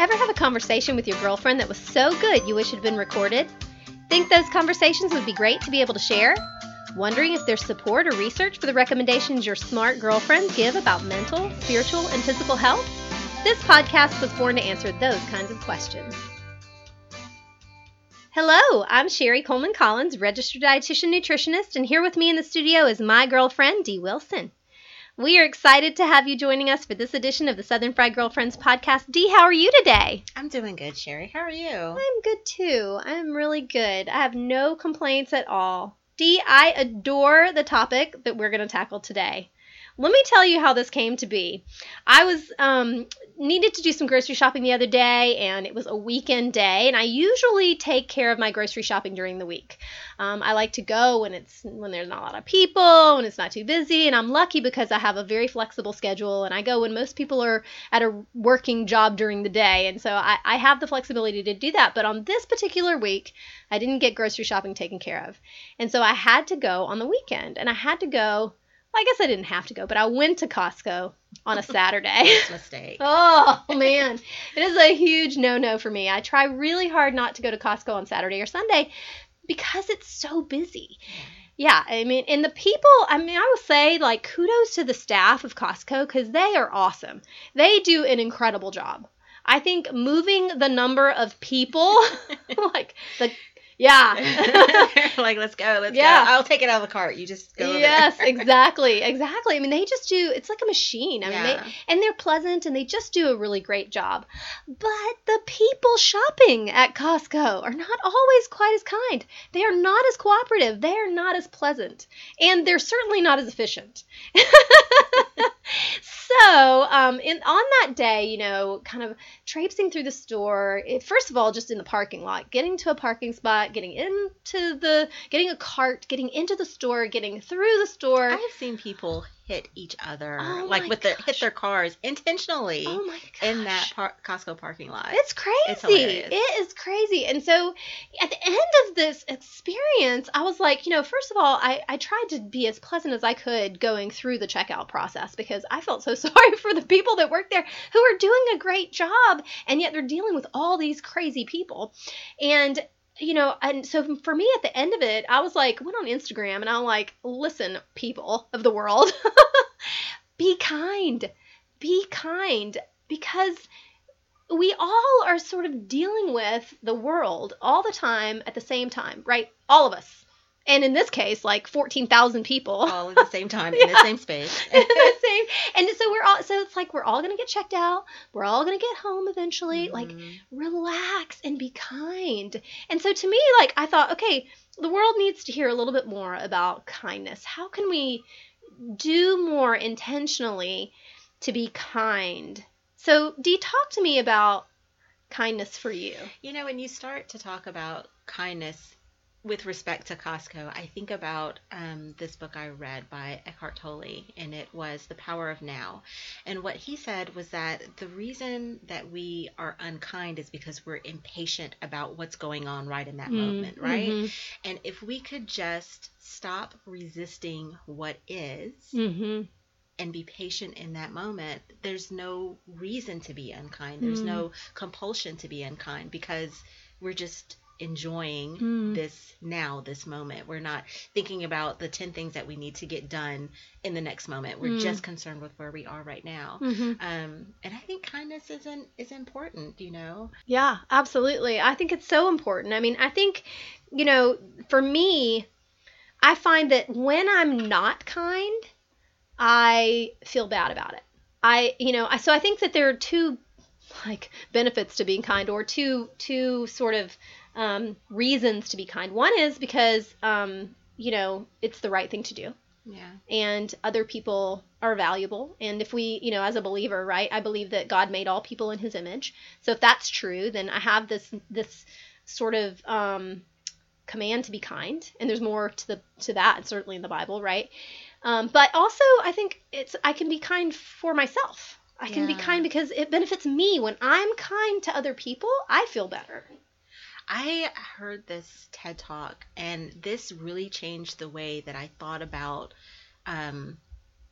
Ever have a conversation with your girlfriend that was so good you wish it had been recorded? Think those conversations would be great to be able to share? Wondering if there's support or research for the recommendations your smart girlfriends give about mental, spiritual, and physical health? This podcast was born to answer those kinds of questions. Hello, I'm Sherry Coleman Collins, registered dietitian nutritionist, and here with me in the studio is my girlfriend, Dee Wilson. We are excited to have you joining us for this edition of the Southern Fried Girlfriends podcast. Dee, how are you today? I'm doing good, Sherry. How are you? I'm good too. I'm really good. I have no complaints at all. Dee, I adore the topic that we're going to tackle today. Let me tell you how this came to be. I was um, needed to do some grocery shopping the other day, and it was a weekend day. And I usually take care of my grocery shopping during the week. Um, I like to go when it's when there's not a lot of people, when it's not too busy, and I'm lucky because I have a very flexible schedule, and I go when most people are at a working job during the day, and so I, I have the flexibility to do that. But on this particular week, I didn't get grocery shopping taken care of, and so I had to go on the weekend, and I had to go I guess I didn't have to go, but I went to Costco on a Saturday. mistake. oh man, it is a huge no-no for me. I try really hard not to go to Costco on Saturday or Sunday because it's so busy. Yeah, I mean, and the people, I mean, I will say, like, kudos to the staff of Costco because they are awesome. They do an incredible job. I think moving the number of people, like the yeah. like, let's go. Let's yeah. go. I'll take it out of the cart. You just go. Yes, exactly. Exactly. I mean, they just do, it's like a machine. I yeah. mean, they, and they're pleasant and they just do a really great job. But the people shopping at Costco are not always quite as kind. They are not as cooperative. They are not as pleasant. And they're certainly not as efficient. so um, in, on that day, you know, kind of traipsing through the store, it, first of all, just in the parking lot, getting to a parking spot, getting into the, getting a cart, getting into the store, getting through the store. I have seen people hit each other, oh like with their hit their cars intentionally oh in that par- Costco parking lot. It's crazy. It's it is crazy. And so at the end of this experience, I was like, you know, first of all, I, I tried to be as pleasant as I could going through the checkout process because I felt so sorry for the people that work there who are doing a great job and yet they're dealing with all these crazy people. And you know, and so for me at the end of it, I was like, went on Instagram and I'm like, listen, people of the world, be kind, be kind, because we all are sort of dealing with the world all the time at the same time, right? All of us and in this case, like fourteen thousand people all at the same time yeah. in the same space. in the same, and so we're all so it's like we're all gonna get checked out. We're all gonna get home eventually. Mm-hmm. Like relax and be kind. And so to me, like I thought, okay, the world needs to hear a little bit more about kindness. How can we do more intentionally to be kind? So, Dee, talk to me about kindness for you. You know, when you start to talk about kindness with respect to Costco, I think about um, this book I read by Eckhart Tolle, and it was The Power of Now. And what he said was that the reason that we are unkind is because we're impatient about what's going on right in that mm, moment, right? Mm-hmm. And if we could just stop resisting what is, mm-hmm. And be patient in that moment. There's no reason to be unkind. There's mm. no compulsion to be unkind because we're just enjoying mm. this now, this moment. We're not thinking about the 10 things that we need to get done in the next moment. We're mm. just concerned with where we are right now. Mm-hmm. Um, and I think kindness is, not is important, you know? Yeah, absolutely. I think it's so important. I mean, I think, you know, for me, I find that when I'm not kind, I feel bad about it. I, you know, I, so I think that there are two like benefits to being kind or two two sort of um, reasons to be kind. One is because, um, you know, it's the right thing to do. Yeah. And other people are valuable. And if we, you know, as a believer, right, I believe that God made all people in his image. So if that's true, then I have this this sort of um, command to be kind. And there's more to the to that, certainly in the Bible, right? Um, but also I think it's I can be kind for myself. I can be kind because it benefits me. When I'm kind to other people, I feel better. I heard this TED talk, and this really changed the way that I thought about um,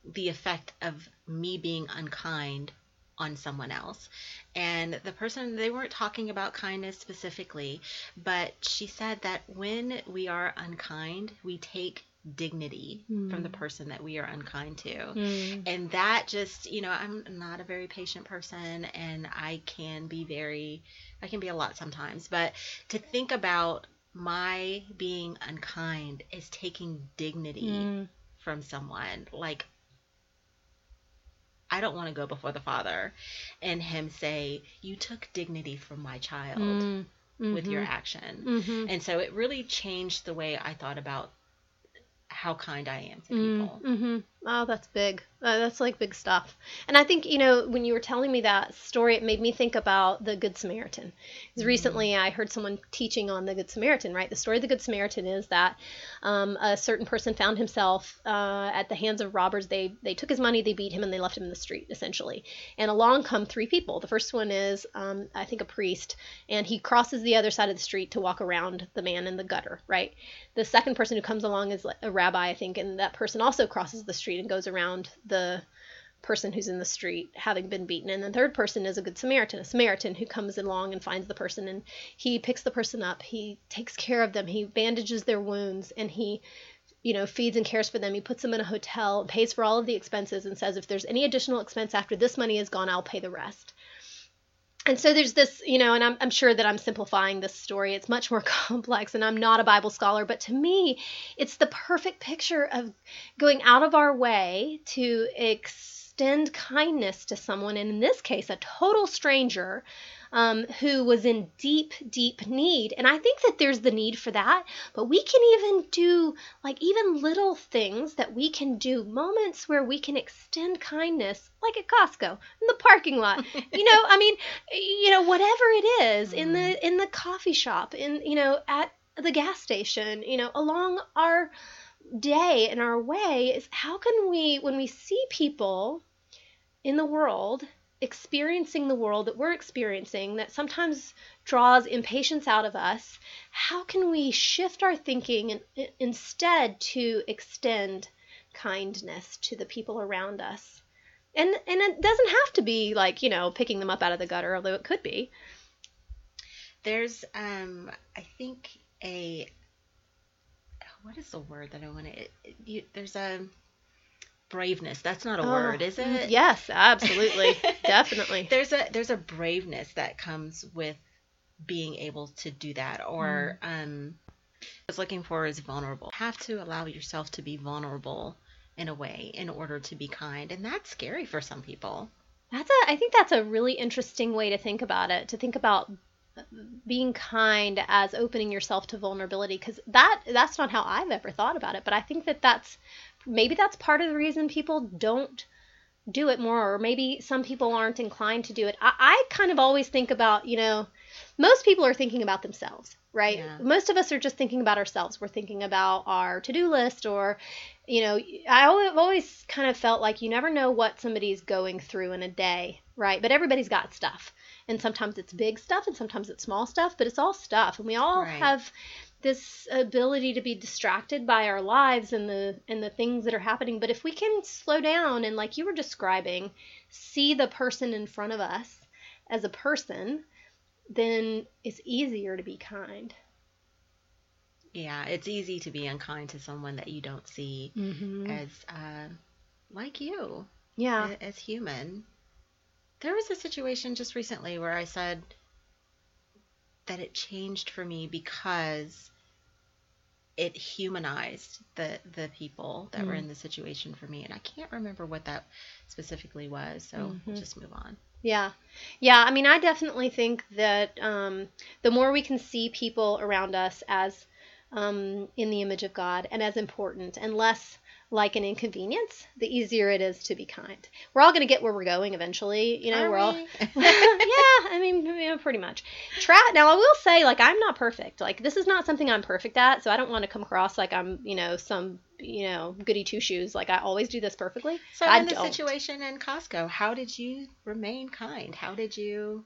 the effect of me being unkind on someone else. And the person, they weren't talking about kindness specifically, but she said that when we are unkind, we take dignity mm. from the person that we are unkind to. Mm. And that just, you know, I'm not a very patient person and I can be very, I can be a lot sometimes, but to think about my being unkind is taking dignity mm. from someone. Like, I don't want to go before the Father and Him say, You took dignity from my child. Mm. Mm-hmm. with your action. Mm-hmm. And so it really changed the way I thought about how kind I am to mm, people. Mm-hmm. Oh, that's big. Uh, that's like big stuff. And I think, you know, when you were telling me that story, it made me think about the Good Samaritan. Because mm-hmm. recently I heard someone teaching on the Good Samaritan, right? The story of the Good Samaritan is that um, a certain person found himself uh, at the hands of robbers. They, they took his money, they beat him, and they left him in the street, essentially. And along come three people. The first one is, um, I think, a priest, and he crosses the other side of the street to walk around the man in the gutter, right? The second person who comes along is a rabbi, I think, and that person also crosses the street and goes around the person who's in the street having been beaten. And the third person is a good Samaritan, a Samaritan who comes along and finds the person and he picks the person up. He takes care of them. He bandages their wounds and he, you know, feeds and cares for them. He puts them in a hotel, pays for all of the expenses, and says, if there's any additional expense after this money is gone, I'll pay the rest and so there's this, you know, and I'm, I'm sure that I'm simplifying this story. It's much more complex, and I'm not a Bible scholar, but to me, it's the perfect picture of going out of our way to extend kindness to someone, and in this case, a total stranger um, who was in deep, deep need. And I think that there's the need for that, but we can even do like even little things that we can do, moments where we can extend kindness, like at Costco, in the parking lot. you know, I mean, you know, whatever it is, in the mm-hmm. in the coffee shop, in you know, at the gas station, you know, along our day and our way is how can we when we see people in the world experiencing the world that we're experiencing that sometimes draws impatience out of us, how can we shift our thinking and, instead to extend kindness to the people around us? And and it doesn't have to be like, you know, picking them up out of the gutter, although it could be. There's um I think a what is the word that I want to there's a braveness. That's not a oh, word, is mm, it? Yes, absolutely. Definitely. There's a there's a braveness that comes with being able to do that or mm. um I was looking for is vulnerable. You have to allow yourself to be vulnerable in a way in order to be kind and that's scary for some people. That's a I think that's a really interesting way to think about it. To think about being kind as opening yourself to vulnerability because that that's not how I've ever thought about it but I think that that's maybe that's part of the reason people don't do it more, or maybe some people aren't inclined to do it. I, I kind of always think about, you know, most people are thinking about themselves, right? Yeah. Most of us are just thinking about ourselves. We're thinking about our to do list, or, you know, I've always kind of felt like you never know what somebody's going through in a day, right? But everybody's got stuff. And sometimes it's big stuff and sometimes it's small stuff, but it's all stuff. And we all right. have this ability to be distracted by our lives and the and the things that are happening. But if we can slow down and like you were describing see the person in front of us as a person then it's easier to be kind. Yeah it's easy to be unkind to someone that you don't see mm-hmm. as uh, like you yeah. as human. There was a situation just recently where i said that it changed for me because it humanized the the people that mm. were in the situation for me and i can't remember what that specifically was so mm-hmm. we'll just move on yeah yeah i mean i definitely think that um, the more we can see people around us as um, in the image of god and as important and less like an inconvenience, the easier it is to be kind. We're all going to get where we're going eventually. You know, Are we're we? all, yeah, I mean, you know, pretty much. Tra- now, I will say, like, I'm not perfect. Like, this is not something I'm perfect at, so I don't want to come across like I'm, you know, some, you know, goody two shoes. Like, I always do this perfectly. So, I in the don't. situation in Costco, how did you remain kind? How did you?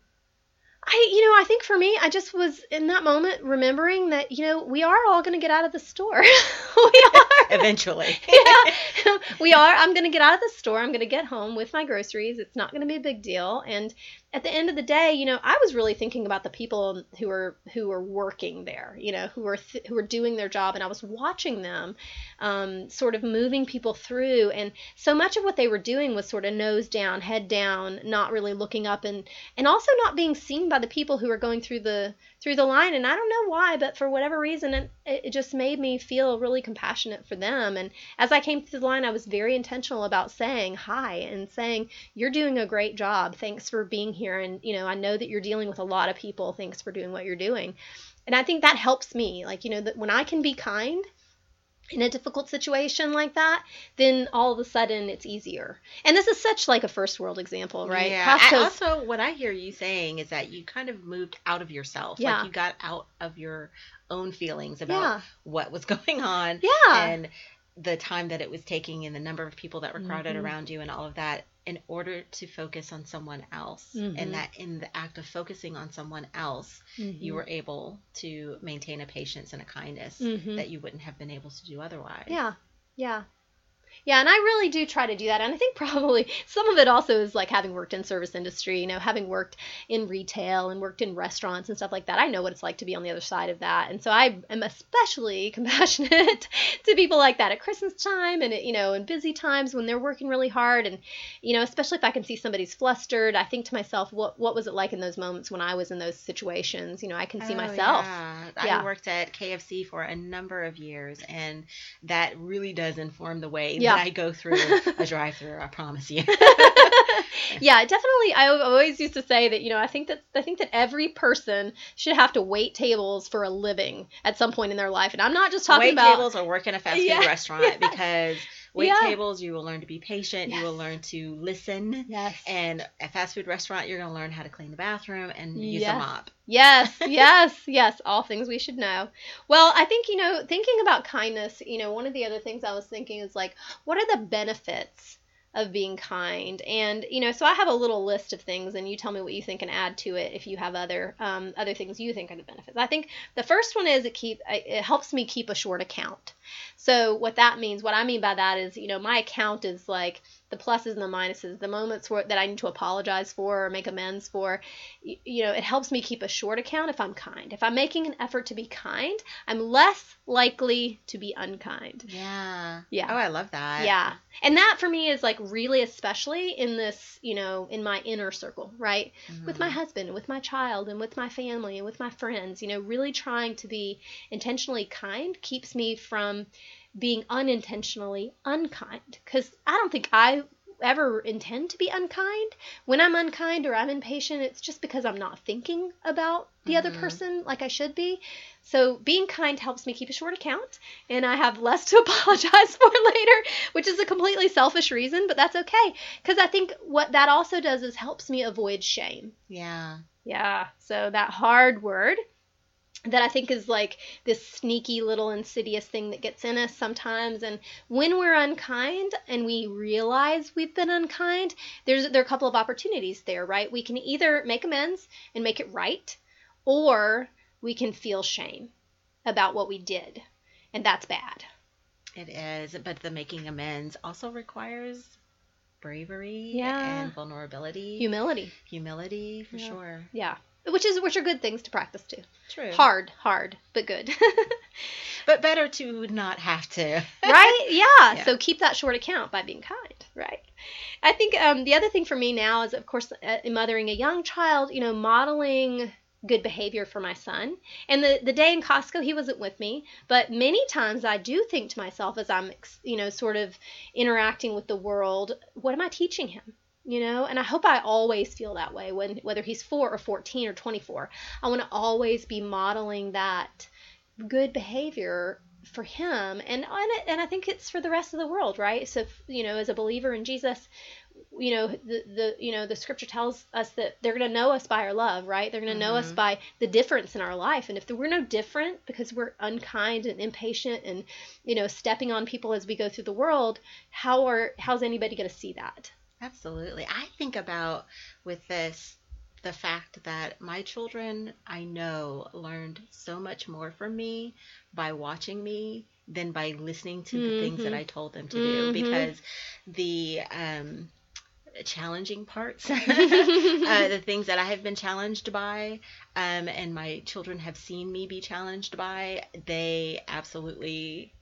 I, you know, I think for me, I just was in that moment remembering that, you know, we are all going to get out of the store. we are. Eventually. yeah, we are. I'm going to get out of the store. I'm going to get home with my groceries. It's not going to be a big deal. And at the end of the day, you know, I was really thinking about the people who are who are working there, you know, who are th- who are doing their job, and I was watching them, um, sort of moving people through, and so much of what they were doing was sort of nose down, head down, not really looking up, and and also not being seen by the people who are going through the through the line. And I don't know why, but for whatever reason, it, it just made me feel really compassionate for them. And as I came through the line, I was very intentional about saying hi and saying, "You're doing a great job. Thanks for being here." Here and you know i know that you're dealing with a lot of people thanks for doing what you're doing and i think that helps me like you know that when i can be kind in a difficult situation like that, then all of a sudden it's easier. And this is such like a first world example, right? Yeah. I also, what I hear you saying is that you kind of moved out of yourself. Yeah. Like you got out of your own feelings about Yeah. what was going on. Yeah. And the time that it was taking and the number of people that were crowded Mhm. around you and all of that in order to focus on someone else. Mhm. And that in the act of focusing on someone else, you were able to maintain a patience and a kindness Mhm. that you wouldn't have been able to do otherwise. Yeah. Yeah. Yeah, and I really do try to do that. And I think probably some of it also is like having worked in service industry, you know, having worked in retail and worked in restaurants and stuff like that. I know what it's like to be on the other side of that. And so I am especially compassionate to people like that at Christmas time and you know, in busy times when they're working really hard and you know, especially if I can see somebody's flustered, I think to myself, what what was it like in those moments when I was in those situations? You know, I can see Oh, myself. Yeah. Yeah. I worked at KFC for a number of years, and that really does inform the way Yeah. that I go through a drive-through. I promise you. yeah, definitely. I always used to say that you know I think that I think that every person should have to wait tables for a living at some point in their life, and I'm not just talking Wait about wait tables or work in a fast food Yeah, restaurant yeah. because wait Yeah. tables you will learn to be patient. You will learn to listen. yes, And at fast food restaurant, you're gonna learn how to clean the bathroom and use a mop. yes, yes, yes, all things we should know. Well, I think you know thinking about kindness. You know, one of the other things I was thinking is like, what are the benefits? of being kind and you know so i have a little list of things and you tell me what you think and add to it if you have other um, other things you think are the benefits i think the first one is it keep it helps me keep a short account so what that means what i mean by that is you know my account is like the pluses and the minuses the moments where, that i need to apologize for or make amends for you, you know it helps me keep a short account if i'm kind if i'm making an effort to be kind i'm less likely to be unkind Yeah. Yeah. Oh, I love that. yeah. And that for me is like really especially in this, you know, in my inner circle, right? With my mm-hmm. husband, with my child, and with my family, and with my friends, you know, really trying to be intentionally kind keeps me from being unintentionally unkind. Because I don't think I ever intend to be unkind. When I'm unkind or I'm impatient, it's just because I'm not thinking about the other Mhm. person like I should be. So being kind helps me keep a short account, and I have less to apologize for later, which is a completely selfish reason, but that's okay. Because I think what that also does is helps me avoid shame. Yeah. Yeah. So that hard word that I think is like this sneaky little insidious thing that gets in us sometimes. And when we're unkind and we realize we've been unkind, there's there are a couple of opportunities there, right? We can either make amends and make it right, or we can feel shame about what we did. And that's bad. It is, but the making amends also requires bravery Yeah. and vulnerability, Humility. humility for Yeah. sure. Yeah. Which is which are good things to practice too. True. Hard, hard, but good. but better to not have to. right? Yeah. Yeah. So keep that short account by being kind, right? I think um, the other thing for me now is, of course, uh, mothering a young child, you know, modeling good behavior for my son. And the, the day in Costco, he wasn't with me, but many times I do think to myself as I'm, you know, sort of interacting with the world, what am I teaching him? You know, and I hope I always feel that way when whether he's four or 14 or 24. I want to always be modeling that good behavior for him. And and, and I think it's for the rest of the world right? So you know as a believer in Jesus you know the the you know the scripture tells us that they're going to know us by our love right? They're going to know us Mhm. by the difference in our life. And if we're no different because we're unkind and impatient and you know stepping on people as we go through the world how are how's anybody going to see that Absolutely. I think about with this the fact that my children, I know, learned so much more from me by watching me than by listening to the things that Mhm. I told them to do Mhm. because the um, challenging parts, uh, the things that I have been challenged by, um, and my children have seen me be challenged by, they absolutely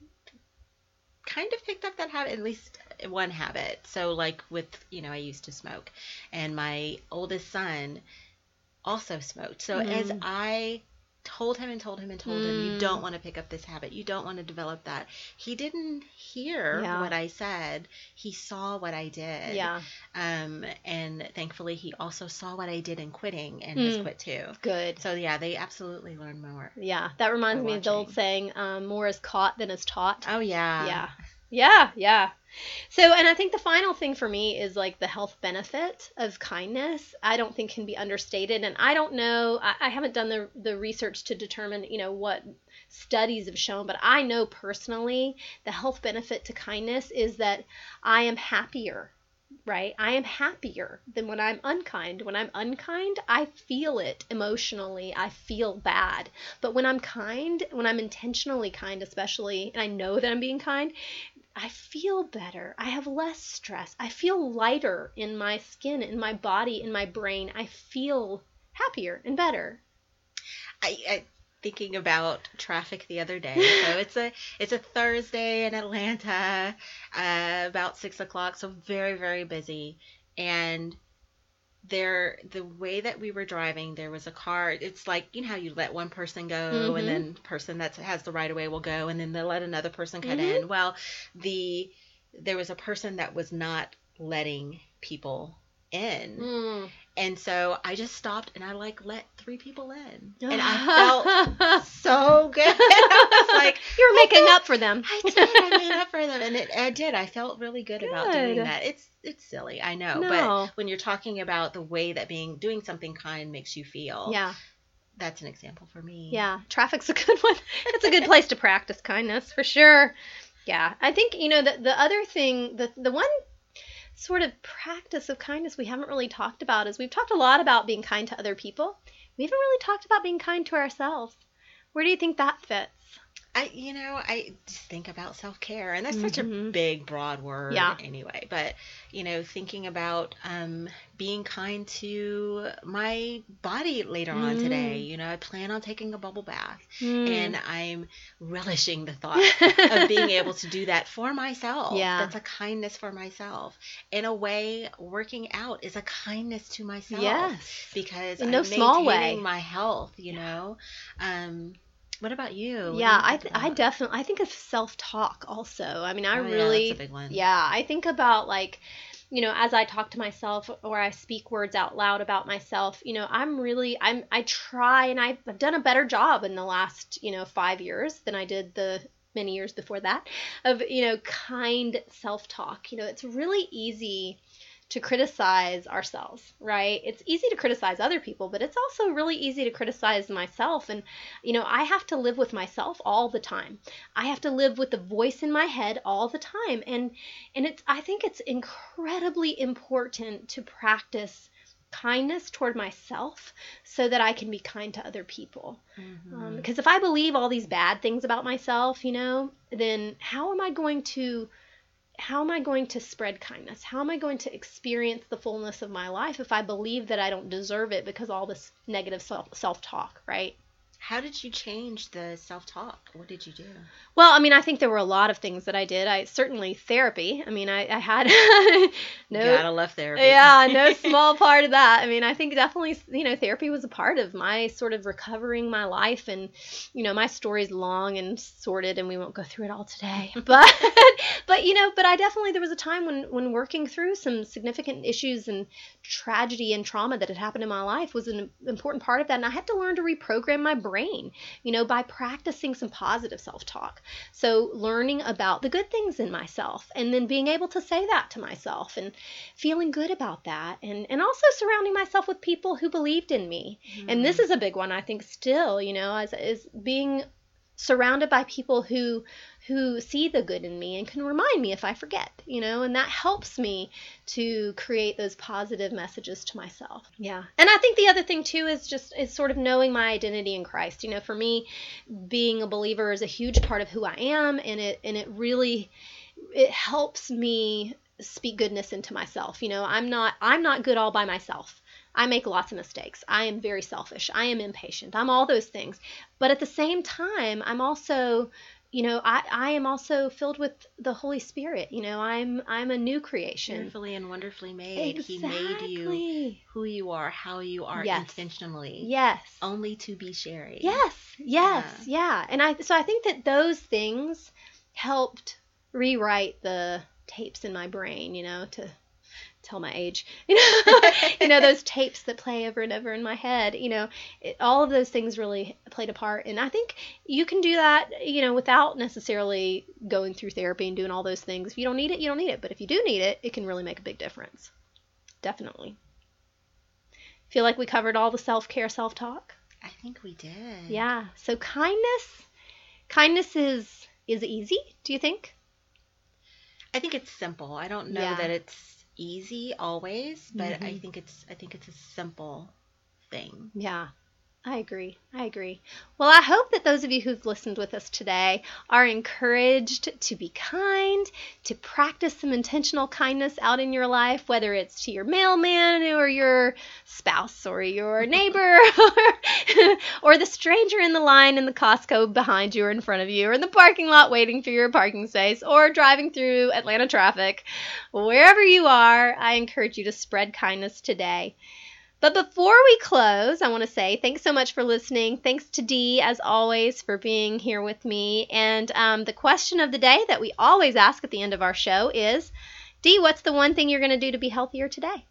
kind of picked up that habit, at least one habit. So, like with, you know, I used to smoke, and my oldest son also smoked. So, as Mm. I told him and told him and told him, you Mm. don't want to pick up this habit, you don't want to develop that, he didn't hear Yeah. what I said. He saw what I did. Yeah. Um, and thankfully, he also saw what I did in quitting and has Mm. quit too. Good. So, yeah, they absolutely learn more. Yeah. That reminds me of the old saying, um, more is caught than is taught. Oh, yeah. yeah. Yeah, yeah. So, and I think the final thing for me is like the health benefit of kindness. I don't think can be understated, and I don't know. I, I haven't done the the research to determine, you know, what studies have shown, but I know personally the health benefit to kindness is that I am happier. Right? I am happier than when I'm unkind. When I'm unkind, I feel it emotionally. I feel bad. But when I'm kind, when I'm intentionally kind, especially, and I know that I'm being kind, I feel better. I have less stress. I feel lighter in my skin, in my body, in my brain. I feel happier and better. I, I thinking about traffic the other day. So it's a it's a Thursday in Atlanta, uh, about six o'clock. So very very busy, and there the way that we were driving, there was a car. It's like you know how you let one person go, Mhm. and then person that has the right of way will go, and then they'll let another person cut Mhm. in. Well, the there was a person that was not letting people in. Mm. And so I just stopped and I like let three people in. And I felt so good. I was like, you were making up for them. I did. I made up for them. And it, I did. I felt really good, about doing that. It's it's silly, I know. No. But when you're talking about the way that being doing something kind makes you feel, Yeah, that's an example for me. yeah. Traffic's a good one. It's a good place to practice kindness for sure. Yeah, I think you know the the other thing, the the one sort of practice of kindness we haven't really talked about is we've talked a lot about being kind to other people. We haven't really talked about being kind to ourselves. Where do you think that fits? I you know, I just think about self care and that's such a Mhm. big broad word Yeah. anyway. But, you know, thinking about um being kind to my body later on today. Mm. You know, I plan on taking a bubble bath Mm. and I'm relishing the thought of being able to do that for myself. Yeah. That's a kindness for myself. In a way, working out is a kindness to myself. yes. Because In I'm no small maintaining way. my health, you know. Um what about you? Yeah, you I th- I definitely I think of self talk also. I mean, I Oh, yeah, really that's a big one. Yeah, I think about like, you know, as I talk to myself or I speak words out loud about myself, you know, I'm really I'm I try and I've I've done a better job in the last, you know, 5 years than I did the many years before that of, you know, kind self-talk. You know, it's really easy to criticize ourselves, right? It's easy to criticize other people, but it's also really easy to criticize myself and you know, I have to live with myself all the time. I have to live with the voice in my head all the time. And and it's I think it's incredibly important to practice kindness toward myself so that I can be kind to other people. Mhm. Um, because if I believe all these bad things about myself, you know, then how am I going to how am I going to spread kindness? How am I going to experience the fullness of my life if I believe that I don't deserve it because all this negative self talk, right? How did you change the self talk? What did you do? Well, I mean, I think there were a lot of things that I did. I certainly therapy. I mean, I, I had no Gotta love therapy. yeah, no small part of that. I mean, I think definitely, you know, therapy was a part of my sort of recovering my life. And, you know, my story's long and sorted, and we won't go through it all today. But, but you know, but I definitely there was a time when when working through some significant issues and tragedy and trauma that had happened in my life was an important part of that. And I had to learn to reprogram my brain, you know, by practicing some positive self talk. So learning about the good things in myself, and then being able to say that to myself and feeling good about that and and also surrounding myself with people who believed in me and this mm. is a big one i think still you know as is being surrounded by people who who see the good in me and can remind me if I forget, you know, and that helps me to create those positive messages to myself. Yeah. And I think the other thing too is just is sort of knowing my identity in Christ. You know, for me, being a believer is a huge part of who I am and it and it really it helps me speak goodness into myself. You know, I'm not I'm not good all by myself. I make lots of mistakes. I am very selfish. I am impatient. I'm all those things. But at the same time, I'm also you know I, I am also filled with the holy spirit you know i'm i'm a new creation fearfully and wonderfully made exactly. he made you who you are how you are yes. intentionally yes only to be sharing yes yes yeah. yeah and i so i think that those things helped rewrite the tapes in my brain you know to tell my age. You know, you know those tapes that play over and over in my head. You know, it, all of those things really played a part, and I think you can do that. You know, without necessarily going through therapy and doing all those things. If you don't need it, you don't need it. But if you do need it, it can really make a big difference. Definitely. Feel like we covered all the self care, self talk. I think we did. Yeah. So kindness, kindness is is easy. Do you think? I think it's simple. I don't know yeah. that it's easy always, but mm-hmm. I think it's I think it's a simple thing. Yeah. I agree. I agree. Well, I hope that those of you who've listened with us today are encouraged to be kind, to practice some intentional kindness out in your life, whether it's to your mailman or your spouse or your neighbor or, or the stranger in the line in the Costco behind you or in front of you or in the parking lot waiting for your parking space or driving through Atlanta traffic. Wherever you are, I encourage you to spread kindness today. But before we close, I want to say thanks so much for listening. Thanks to Dee, as always, for being here with me. And um, the question of the day that we always ask at the end of our show is Dee, what's the one thing you're going to do to be healthier today?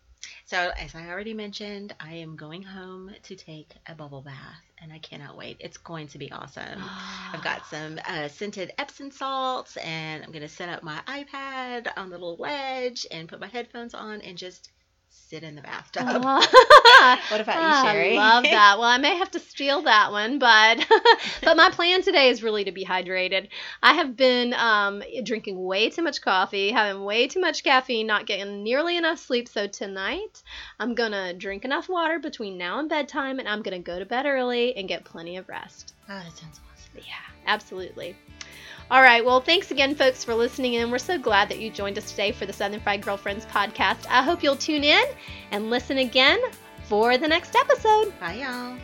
So, as I already mentioned, I am going home to take a bubble bath, and I cannot wait. It's going to be awesome. I've got some uh, scented Epsom salts, and I'm going to set up my iPad on the little ledge and put my headphones on and just sit in the bathtub. Uh, what about you, Sherry? I love that. Well, I may have to steal that one, but but my plan today is really to be hydrated. I have been um, drinking way too much coffee, having way too much caffeine, not getting nearly enough sleep. So tonight, I'm gonna drink enough water between now and bedtime, and I'm gonna go to bed early and get plenty of rest. Oh, that sounds awesome. Yeah, absolutely. All right. Well, thanks again, folks, for listening in. We're so glad that you joined us today for the Southern Fried Girlfriends podcast. I hope you'll tune in and listen again for the next episode. Bye, y'all.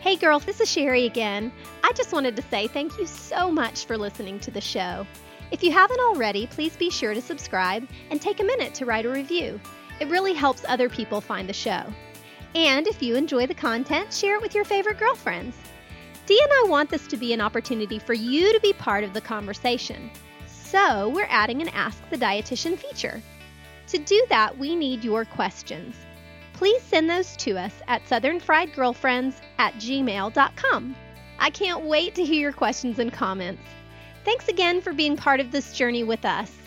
Hey, girls, this is Sherry again. I just wanted to say thank you so much for listening to the show. If you haven't already, please be sure to subscribe and take a minute to write a review. It really helps other people find the show. And if you enjoy the content, share it with your favorite girlfriends. Dee and I want this to be an opportunity for you to be part of the conversation. So, we're adding an Ask the Dietitian feature. To do that, we need your questions. Please send those to us at southernfriedgirlfriends at gmail.com. I can't wait to hear your questions and comments. Thanks again for being part of this journey with us.